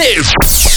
This